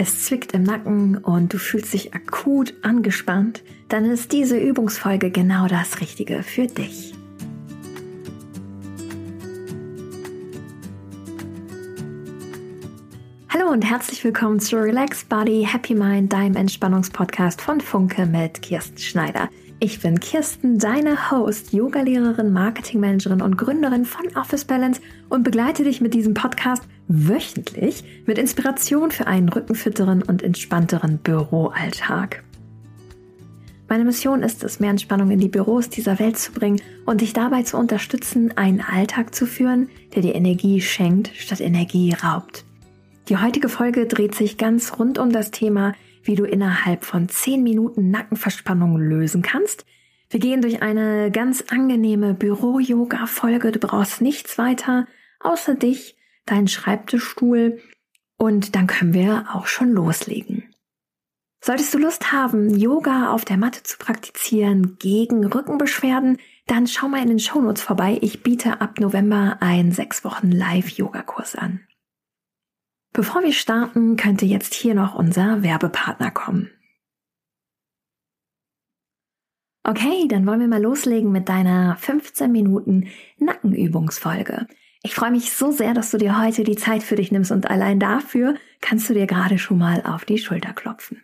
es zwickt im Nacken und du fühlst dich akut angespannt, dann ist diese Übungsfolge genau das Richtige für dich. Hallo und herzlich willkommen zu Relax Body Happy Mind, deinem Entspannungspodcast von Funke mit Kirsten Schneider. Ich bin Kirsten, deine Host, Yogalehrerin, Marketingmanagerin und Gründerin von Office Balance und begleite dich mit diesem Podcast wöchentlich mit Inspiration für einen rückenfitteren und entspannteren Büroalltag. Meine Mission ist es, mehr Entspannung in die Büros dieser Welt zu bringen und dich dabei zu unterstützen, einen Alltag zu führen, der dir Energie schenkt, statt Energie raubt. Die heutige Folge dreht sich ganz rund um das Thema wie du innerhalb von 10 Minuten Nackenverspannung lösen kannst. Wir gehen durch eine ganz angenehme Büro-Yoga-Folge. Du brauchst nichts weiter außer dich, deinen Schreibtischstuhl und dann können wir auch schon loslegen. Solltest du Lust haben, Yoga auf der Matte zu praktizieren gegen Rückenbeschwerden, dann schau mal in den Shownotes vorbei. Ich biete ab November einen sechs Wochen Live-Yoga-Kurs an. Bevor wir starten, könnte jetzt hier noch unser Werbepartner kommen. Okay, dann wollen wir mal loslegen mit deiner 15 Minuten Nackenübungsfolge. Ich freue mich so sehr, dass du dir heute die Zeit für dich nimmst und allein dafür kannst du dir gerade schon mal auf die Schulter klopfen.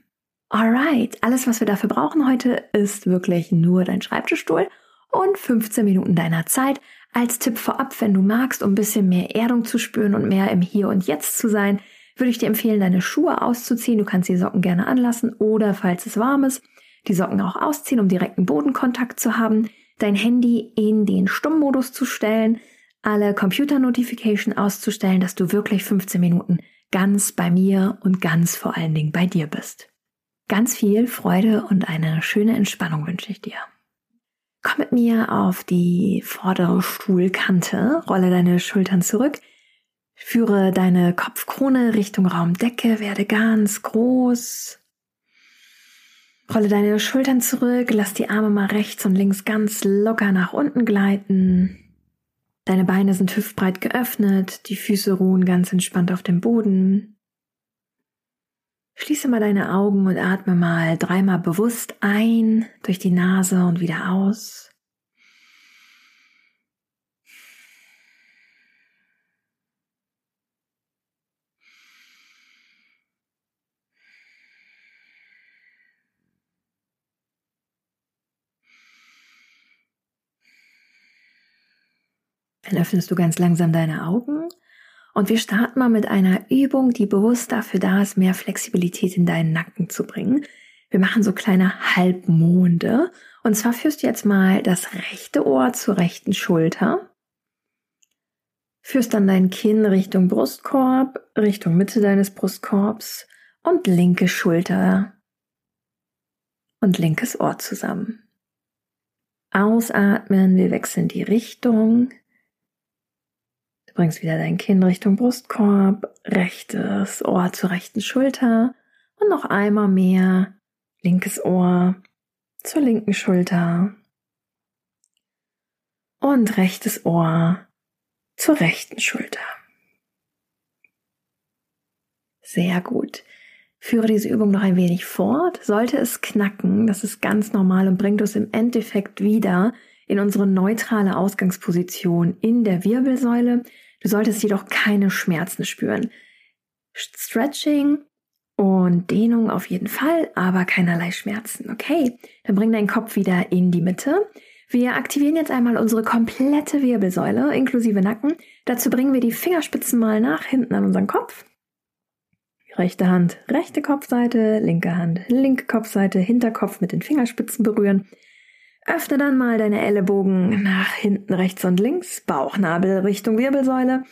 Alright, alles was wir dafür brauchen heute ist wirklich nur dein Schreibtischstuhl und 15 Minuten deiner Zeit, als Tipp vorab, wenn du magst, um ein bisschen mehr Erdung zu spüren und mehr im Hier und Jetzt zu sein, würde ich dir empfehlen, deine Schuhe auszuziehen. Du kannst die Socken gerne anlassen oder, falls es warm ist, die Socken auch ausziehen, um direkten Bodenkontakt zu haben, dein Handy in den Stummmodus zu stellen, alle Computer-Notification auszustellen, dass du wirklich 15 Minuten ganz bei mir und ganz vor allen Dingen bei dir bist. Ganz viel Freude und eine schöne Entspannung wünsche ich dir. Komm mit mir auf die vordere Stuhlkante, rolle deine Schultern zurück, führe deine Kopfkrone Richtung Raumdecke, werde ganz groß. Rolle deine Schultern zurück, lass die Arme mal rechts und links ganz locker nach unten gleiten. Deine Beine sind hüftbreit geöffnet, die Füße ruhen ganz entspannt auf dem Boden. Schließe mal deine Augen und atme mal dreimal bewusst ein durch die Nase und wieder aus. Dann öffnest du ganz langsam deine Augen und wir starten mal mit einer Übung, die bewusst dafür da ist, mehr Flexibilität in deinen Nacken zu bringen. Wir machen so kleine Halbmonde. Und zwar führst du jetzt mal das rechte Ohr zur rechten Schulter. Führst dann dein Kinn Richtung Brustkorb, Richtung Mitte deines Brustkorbs und linke Schulter und linkes Ohr zusammen. Ausatmen, wir wechseln die Richtung. Bringst wieder dein Kinn Richtung Brustkorb, rechtes Ohr zur rechten Schulter und noch einmal mehr linkes Ohr zur linken Schulter und rechtes Ohr zur rechten Schulter. Sehr gut. Führe diese Übung noch ein wenig fort. Sollte es knacken, das ist ganz normal und bringt uns im Endeffekt wieder in unsere neutrale Ausgangsposition in der Wirbelsäule. Du solltest jedoch keine Schmerzen spüren. Stretching und Dehnung auf jeden Fall, aber keinerlei Schmerzen. Okay, dann bring deinen Kopf wieder in die Mitte. Wir aktivieren jetzt einmal unsere komplette Wirbelsäule inklusive Nacken. Dazu bringen wir die Fingerspitzen mal nach hinten an unseren Kopf. Rechte Hand, rechte Kopfseite, linke Hand, linke Kopfseite, Hinterkopf mit den Fingerspitzen berühren. Öffne dann mal deine Ellenbogen nach hinten, rechts und links, Bauchnabel Richtung Wirbelsäule.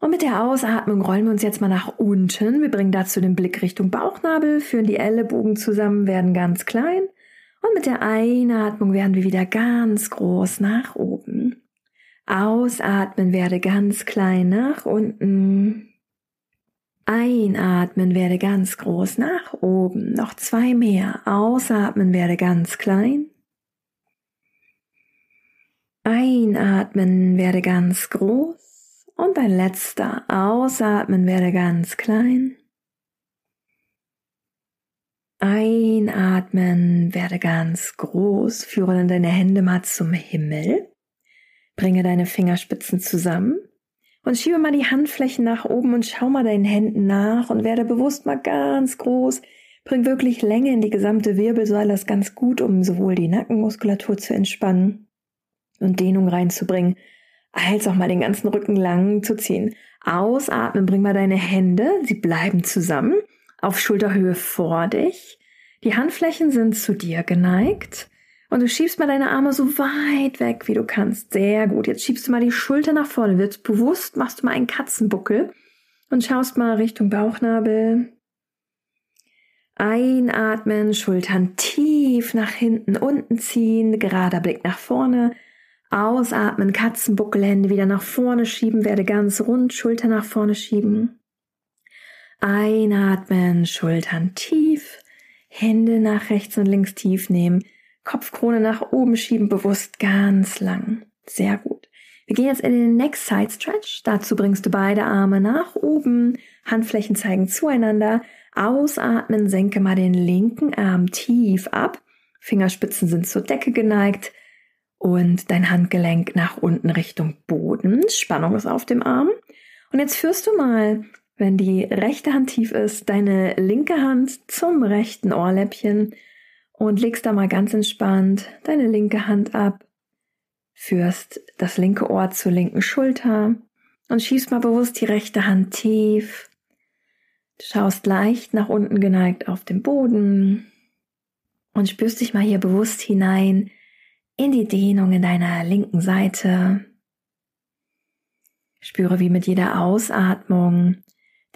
Und mit der Ausatmung rollen wir uns jetzt mal nach unten. Wir bringen dazu den Blick Richtung Bauchnabel, führen die Ellenbogen zusammen, werden ganz klein. Und mit der Einatmung werden wir wieder ganz groß nach oben. Ausatmen werde ganz klein nach unten. Einatmen werde ganz groß nach oben. Noch zwei mehr. Ausatmen werde ganz klein. Einatmen werde ganz groß. Und ein letzter. Ausatmen werde ganz klein. Einatmen, werde ganz groß, führe dann deine Hände mal zum Himmel. Bringe deine Fingerspitzen zusammen und schiebe mal die Handflächen nach oben und schau mal deinen Händen nach und werde bewusst mal ganz groß. Bring wirklich Länge in die gesamte Wirbelsäule, das ist ganz gut, um sowohl die Nackenmuskulatur zu entspannen und Dehnung reinzubringen, als auch mal den ganzen Rücken lang zu ziehen. Ausatmen, bring mal deine Hände, sie bleiben zusammen auf Schulterhöhe vor dich. Die Handflächen sind zu dir geneigt. Und du schiebst mal deine Arme so weit weg, wie du kannst. Sehr gut. Jetzt schiebst du mal die Schulter nach vorne. Wird bewusst, machst du mal einen Katzenbuckel und schaust mal Richtung Bauchnabel. Einatmen, Schultern tief nach hinten, unten ziehen, gerader Blick nach vorne. Ausatmen, Katzenbuckel, Hände wieder nach vorne schieben, werde ganz rund, Schulter nach vorne schieben. Einatmen, Schultern tief, Hände nach rechts und links tief nehmen, Kopfkrone nach oben schieben, bewusst ganz lang. Sehr gut. Wir gehen jetzt in den Next Side Stretch. Dazu bringst du beide Arme nach oben, Handflächen zeigen zueinander. Ausatmen, senke mal den linken Arm tief ab. Fingerspitzen sind zur Decke geneigt und dein Handgelenk nach unten Richtung Boden. Spannung ist auf dem Arm. Und jetzt führst du mal wenn die rechte Hand tief ist, deine linke Hand zum rechten Ohrläppchen und legst da mal ganz entspannt deine linke Hand ab, führst das linke Ohr zur linken Schulter und schiebst mal bewusst die rechte Hand tief. Du schaust leicht nach unten geneigt auf den Boden und spürst dich mal hier bewusst hinein in die Dehnung in deiner linken Seite. Spüre, wie mit jeder Ausatmung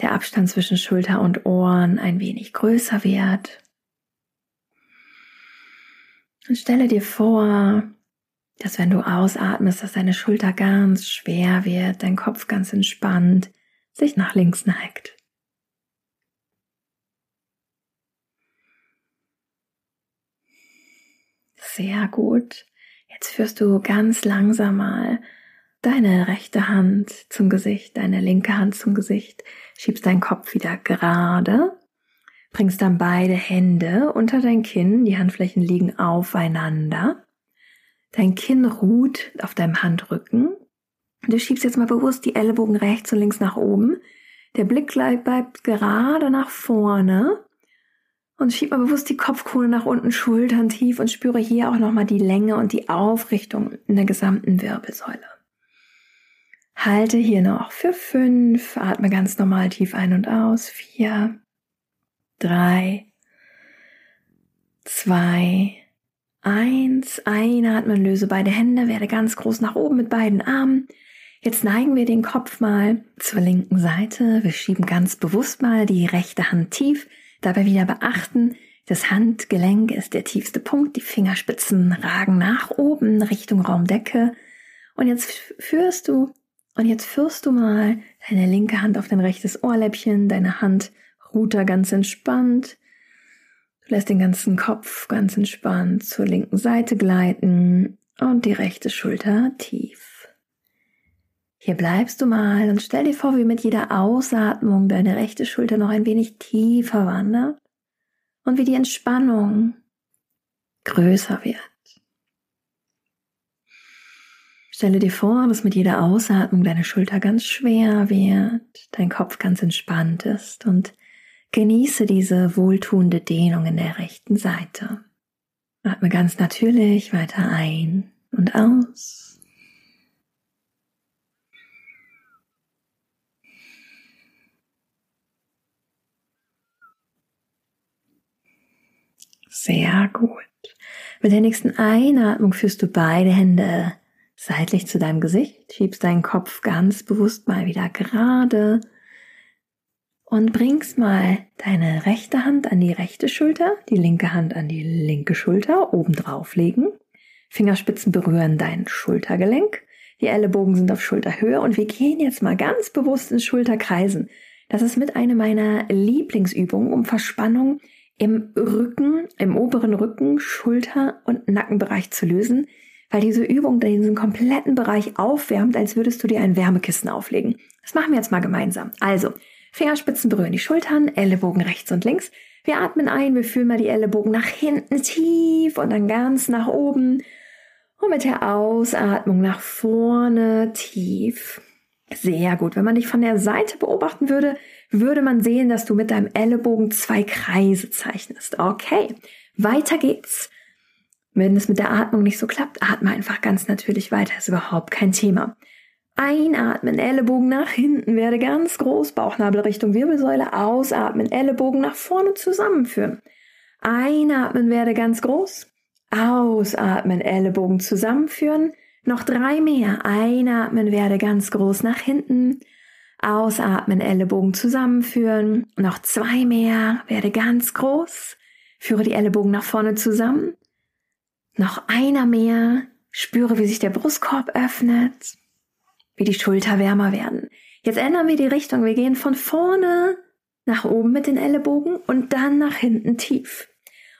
der Abstand zwischen Schulter und Ohren ein wenig größer wird. Und stelle dir vor, dass wenn du ausatmest, dass deine Schulter ganz schwer wird, dein Kopf ganz entspannt, sich nach links neigt. Sehr gut. Jetzt führst du ganz langsam mal deine rechte Hand zum Gesicht, deine linke Hand zum Gesicht, schiebst deinen Kopf wieder gerade, bringst dann beide Hände unter dein Kinn, die Handflächen liegen aufeinander, dein Kinn ruht auf deinem Handrücken, du schiebst jetzt mal bewusst die Ellenbogen rechts und links nach oben, der Blick bleibt gerade nach vorne und schieb mal bewusst die Kopfkrone nach unten, Schultern tief und spüre hier auch nochmal die Länge und die Aufrichtung in der gesamten Wirbelsäule. Halte hier noch für fünf. Atme ganz normal tief ein und aus. Vier, drei, zwei, eins. Einatmen, löse beide Hände, werde ganz groß nach oben mit beiden Armen. Jetzt neigen wir den Kopf mal zur linken Seite. Wir schieben ganz bewusst mal die rechte Hand tief. Dabei wieder beachten, das Handgelenk ist der tiefste Punkt. Die Fingerspitzen ragen nach oben Richtung Raumdecke. Und jetzt führst du und jetzt führst du mal deine linke Hand auf dein rechtes Ohrläppchen, deine Hand ruht da ganz entspannt. Du lässt den ganzen Kopf ganz entspannt zur linken Seite gleiten und die rechte Schulter tief. Hier bleibst du mal und stell dir vor, wie mit jeder Ausatmung deine rechte Schulter noch ein wenig tiefer wandert und wie die Entspannung größer wird. Stelle dir vor, dass mit jeder Ausatmung deine Schulter ganz schwer wird, dein Kopf ganz entspannt ist und genieße diese wohltuende Dehnung in der rechten Seite. Atme ganz natürlich weiter ein und aus. Sehr gut. Mit der nächsten Einatmung führst du beide Hände seitlich zu deinem Gesicht, schiebst deinen Kopf ganz bewusst mal wieder gerade und bringst mal deine rechte Hand an die rechte Schulter, die linke Hand an die linke Schulter, oben drauf legen. Fingerspitzen berühren dein Schultergelenk. Die Ellenbogen sind auf Schulterhöhe und wir gehen jetzt mal ganz bewusst ins Schulterkreisen. Das ist mit einer meiner Lieblingsübungen, um Verspannung im Rücken, im oberen Rücken, Schulter- und Nackenbereich zu lösen weil diese Übung diesen kompletten Bereich aufwärmt, als würdest du dir ein Wärmekissen auflegen. Das machen wir jetzt mal gemeinsam. Also, Fingerspitzen berühren die Schultern, Ellenbogen rechts und links. Wir atmen ein, wir fühlen mal die Ellenbogen nach hinten tief und dann ganz nach oben. Und mit der Ausatmung nach vorne tief. Sehr gut. Wenn man dich von der Seite beobachten würde, würde man sehen, dass du mit deinem Ellenbogen zwei Kreise zeichnest. Okay, weiter geht's. Wenn es mit der Atmung nicht so klappt, atme einfach ganz natürlich weiter. Ist überhaupt kein Thema. Einatmen, Ellenbogen nach hinten, werde ganz groß, Bauchnabel Richtung Wirbelsäule, ausatmen, Ellenbogen nach vorne zusammenführen. Einatmen, werde ganz groß, ausatmen, Ellenbogen zusammenführen, noch drei mehr, einatmen, werde ganz groß nach hinten, ausatmen, Ellenbogen zusammenführen, noch zwei mehr, werde ganz groß, führe die Ellenbogen nach vorne zusammen, noch einer mehr, spüre, wie sich der Brustkorb öffnet, wie die Schulter wärmer werden. Jetzt ändern wir die Richtung. Wir gehen von vorne nach oben mit den Ellenbogen und dann nach hinten tief.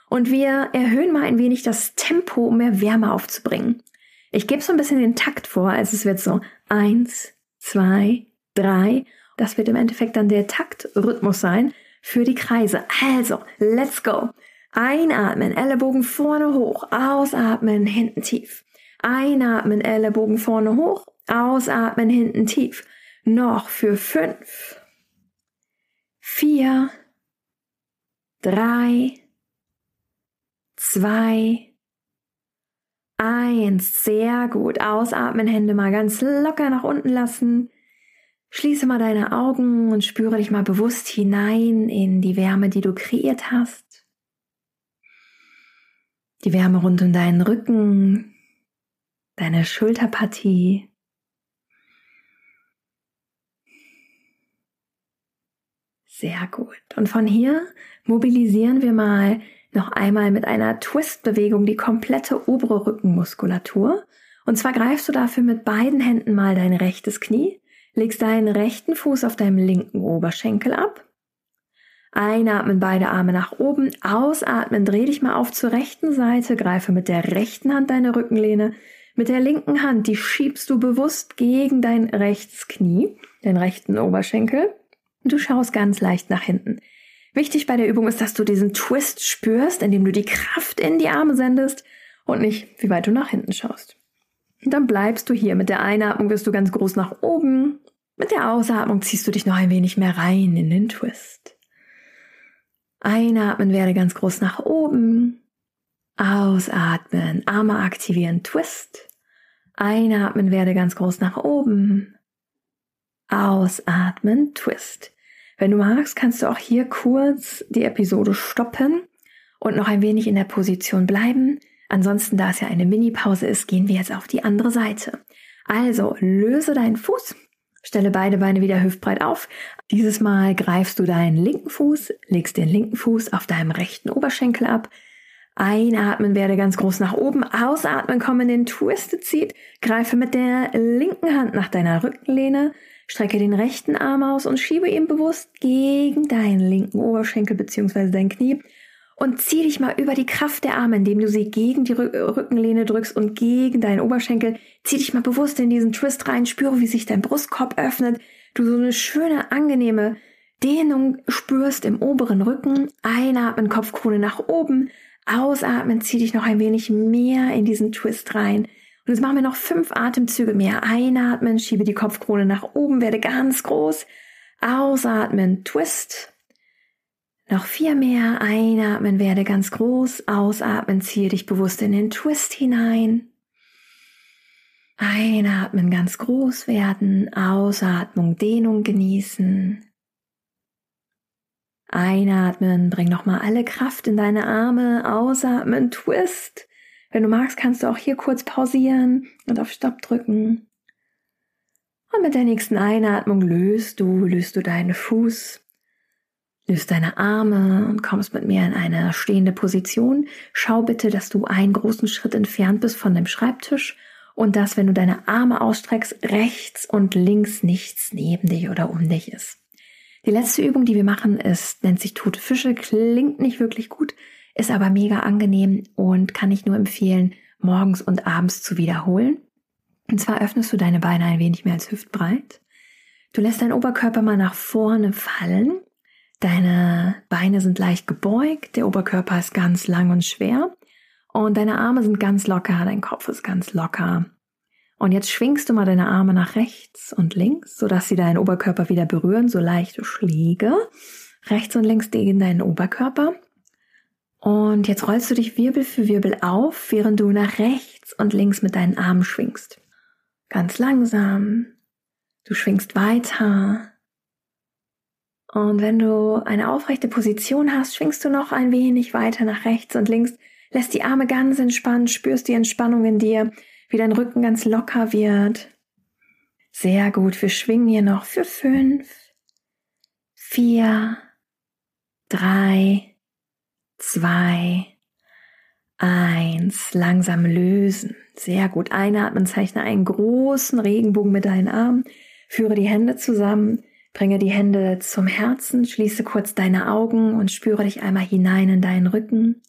Und wir erhöhen mal ein wenig das Tempo, um mehr Wärme aufzubringen. Ich gebe so ein bisschen den Takt vor, also es wird so eins, zwei, drei. Das wird im Endeffekt dann der Taktrhythmus sein für die Kreise. Also, let's go. Einatmen, Ellenbogen vorne hoch, ausatmen, hinten tief. Einatmen, Ellenbogen vorne hoch, Ausatmen hinten tief. Noch für fünf, vier, drei, zwei, eins. Sehr gut. Ausatmen, Hände mal ganz locker nach unten lassen. Schließe mal deine Augen und spüre dich mal bewusst hinein in die Wärme, die du kreiert hast. Die Wärme rund um deinen Rücken, deine Schulterpartie, Sehr gut. Und von hier mobilisieren wir mal noch einmal mit einer Twist-Bewegung die komplette obere Rückenmuskulatur. Und zwar greifst du dafür mit beiden Händen mal dein rechtes Knie, legst deinen rechten Fuß auf deinem linken Oberschenkel ab. Einatmen beide Arme nach oben, ausatmen, dreh dich mal auf zur rechten Seite, greife mit der rechten Hand deine Rückenlehne, mit der linken Hand, die schiebst du bewusst gegen dein rechtes Knie, den rechten Oberschenkel. Und du schaust ganz leicht nach hinten. Wichtig bei der Übung ist, dass du diesen Twist spürst, indem du die Kraft in die Arme sendest und nicht, wie weit du nach hinten schaust. Und dann bleibst du hier. Mit der Einatmung wirst du ganz groß nach oben. Mit der Ausatmung ziehst du dich noch ein wenig mehr rein in den Twist. Einatmen werde ganz groß nach oben. Ausatmen, Arme aktivieren, Twist. Einatmen werde ganz groß nach oben. Ausatmen, Twist. Wenn du magst, kannst du auch hier kurz die Episode stoppen und noch ein wenig in der Position bleiben. Ansonsten, da es ja eine Mini-Pause ist, gehen wir jetzt auf die andere Seite. Also löse deinen Fuß, stelle beide Beine wieder hüftbreit auf. Dieses Mal greifst du deinen linken Fuß, legst den linken Fuß auf deinem rechten Oberschenkel ab. Einatmen werde ganz groß nach oben, ausatmen, komm in den Twisted Seat, greife mit der linken Hand nach deiner Rückenlehne, Strecke den rechten Arm aus und schiebe ihn bewusst gegen deinen linken Oberschenkel bzw. dein Knie und zieh dich mal über die Kraft der Arme, indem du sie gegen die Rückenlehne drückst und gegen deinen Oberschenkel. Zieh dich mal bewusst in diesen Twist rein, spüre, wie sich dein Brustkorb öffnet, du so eine schöne, angenehme Dehnung spürst im oberen Rücken. Einatmen, Kopfkrone nach oben. Ausatmen, zieh dich noch ein wenig mehr in diesen Twist rein. Und jetzt machen wir noch fünf Atemzüge mehr. Einatmen, schiebe die Kopfkrone nach oben, werde ganz groß. Ausatmen, Twist. Noch vier mehr. Einatmen, werde ganz groß. Ausatmen, ziehe dich bewusst in den Twist hinein. Einatmen, ganz groß werden. Ausatmung, Dehnung genießen. Einatmen, bring nochmal alle Kraft in deine Arme. Ausatmen, Twist. Wenn du magst, kannst du auch hier kurz pausieren und auf Stopp drücken. Und mit der nächsten Einatmung löst du, löst du deinen Fuß, löst deine Arme und kommst mit mir in eine stehende Position. Schau bitte, dass du einen großen Schritt entfernt bist von dem Schreibtisch und dass, wenn du deine Arme ausstreckst, rechts und links nichts neben dich oder um dich ist. Die letzte Übung, die wir machen, ist, nennt sich tote Fische, klingt nicht wirklich gut, ist aber mega angenehm und kann ich nur empfehlen, morgens und abends zu wiederholen. Und zwar öffnest du deine Beine ein wenig mehr als hüftbreit. Du lässt deinen Oberkörper mal nach vorne fallen. Deine Beine sind leicht gebeugt, der Oberkörper ist ganz lang und schwer und deine Arme sind ganz locker, dein Kopf ist ganz locker. Und jetzt schwingst du mal deine Arme nach rechts und links, sodass sie deinen Oberkörper wieder berühren, so leichte Schläge. Rechts und links gegen deinen Oberkörper. Und jetzt rollst du dich Wirbel für Wirbel auf, während du nach rechts und links mit deinen Armen schwingst. Ganz langsam. Du schwingst weiter. Und wenn du eine aufrechte Position hast, schwingst du noch ein wenig weiter nach rechts und links, lässt die Arme ganz entspannt, spürst die Entspannung in dir, wie dein Rücken ganz locker wird. Sehr gut, wir schwingen hier noch für fünf, vier, drei, zwei, eins. Langsam lösen. Sehr gut. Einatmen, zeichne einen großen Regenbogen mit deinen Armen. Führe die Hände zusammen. Bringe die Hände zum Herzen. Schließe kurz deine Augen und spüre dich einmal hinein in deinen Rücken.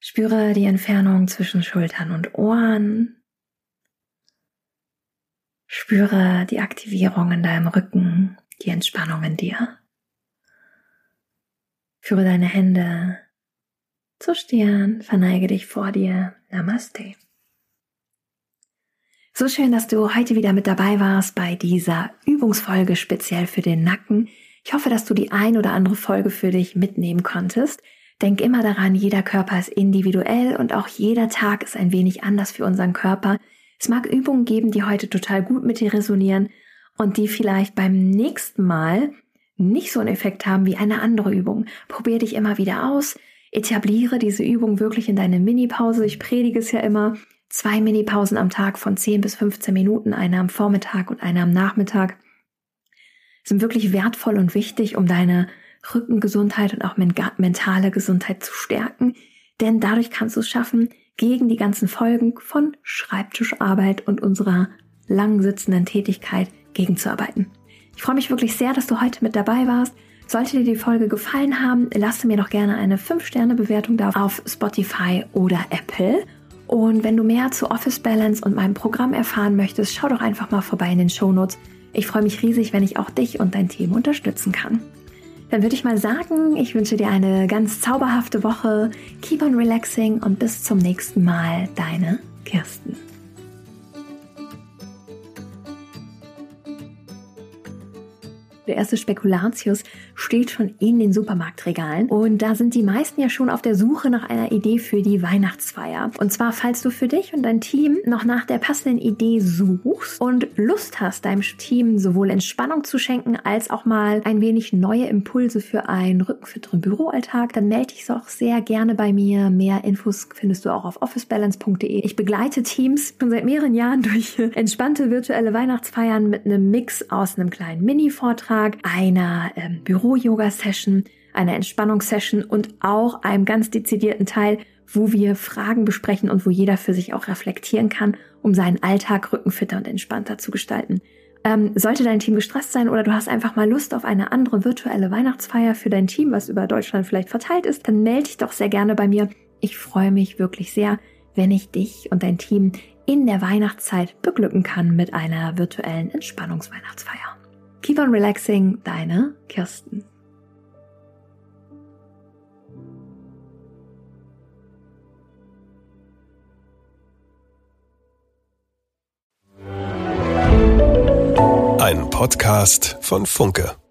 Spüre die Entfernung zwischen Schultern und Ohren. Spüre die Aktivierung in deinem Rücken, die Entspannung in dir. Führe deine Hände zur Stirn, verneige dich vor dir. Namaste. So schön, dass du heute wieder mit dabei warst bei dieser Übungsfolge speziell für den Nacken. Ich hoffe, dass du die ein oder andere Folge für dich mitnehmen konntest. Denk immer daran, jeder Körper ist individuell und auch jeder Tag ist ein wenig anders für unseren Körper. Es mag Übungen geben, die heute total gut mit dir resonieren und die vielleicht beim nächsten Mal nicht so einen Effekt haben wie eine andere Übung. Probier dich immer wieder aus. Etabliere diese Übung wirklich in deine Minipause. Ich predige es ja immer. Zwei Minipausen am Tag von 10 bis 15 Minuten, eine am Vormittag und eine am Nachmittag, sind wirklich wertvoll und wichtig, um deine Rückengesundheit und auch mentale Gesundheit zu stärken. Denn dadurch kannst du es schaffen, gegen die ganzen Folgen von Schreibtischarbeit und unserer lang sitzenden Tätigkeit gegenzuarbeiten. Ich freue mich wirklich sehr, dass du heute mit dabei warst. Sollte dir die Folge gefallen haben, lasse mir doch gerne eine 5-Sterne-Bewertung da auf Spotify oder Apple. Und wenn du mehr zu Office Balance und meinem Programm erfahren möchtest, schau doch einfach mal vorbei in den Shownotes. Ich freue mich riesig, wenn ich auch dich und dein Team unterstützen kann. Dann würde ich mal sagen, ich wünsche dir eine ganz zauberhafte Woche. Keep on relaxing und bis zum nächsten Mal. Deine Kirsten. Der erste Spekulatius steht schon in den Supermarktregalen und da sind die meisten ja schon auf der Suche nach einer Idee für die Weihnachtsfeier. Und zwar, falls du für dich und dein Team noch nach der passenden Idee suchst und Lust hast, deinem Team sowohl Entspannung zu schenken als auch mal ein wenig neue Impulse für einen rückenfitteren Büroalltag, dann melde dich auch sehr gerne bei mir. Mehr Infos findest du auch auf officebalance.de. Ich begleite Teams schon seit mehreren Jahren durch entspannte virtuelle Weihnachtsfeiern mit einem Mix aus einem kleinen Mini-Vortrag Vortrag, einer ähm, Büro-Yoga-Session, einer Entspannungssession und auch einem ganz dezidierten Teil, wo wir Fragen besprechen und wo jeder für sich auch reflektieren kann, um seinen Alltag rückenfitter und entspannter zu gestalten. Ähm, sollte dein Team gestresst sein oder du hast einfach mal Lust auf eine andere virtuelle Weihnachtsfeier für dein Team, was über Deutschland vielleicht verteilt ist, dann melde dich doch sehr gerne bei mir. Ich freue mich wirklich sehr, wenn ich dich und dein Team in der Weihnachtszeit beglücken kann mit einer virtuellen Entspannungsweihnachtsfeier. Keep on relaxing, deine Kirsten. Ein Podcast von Funke.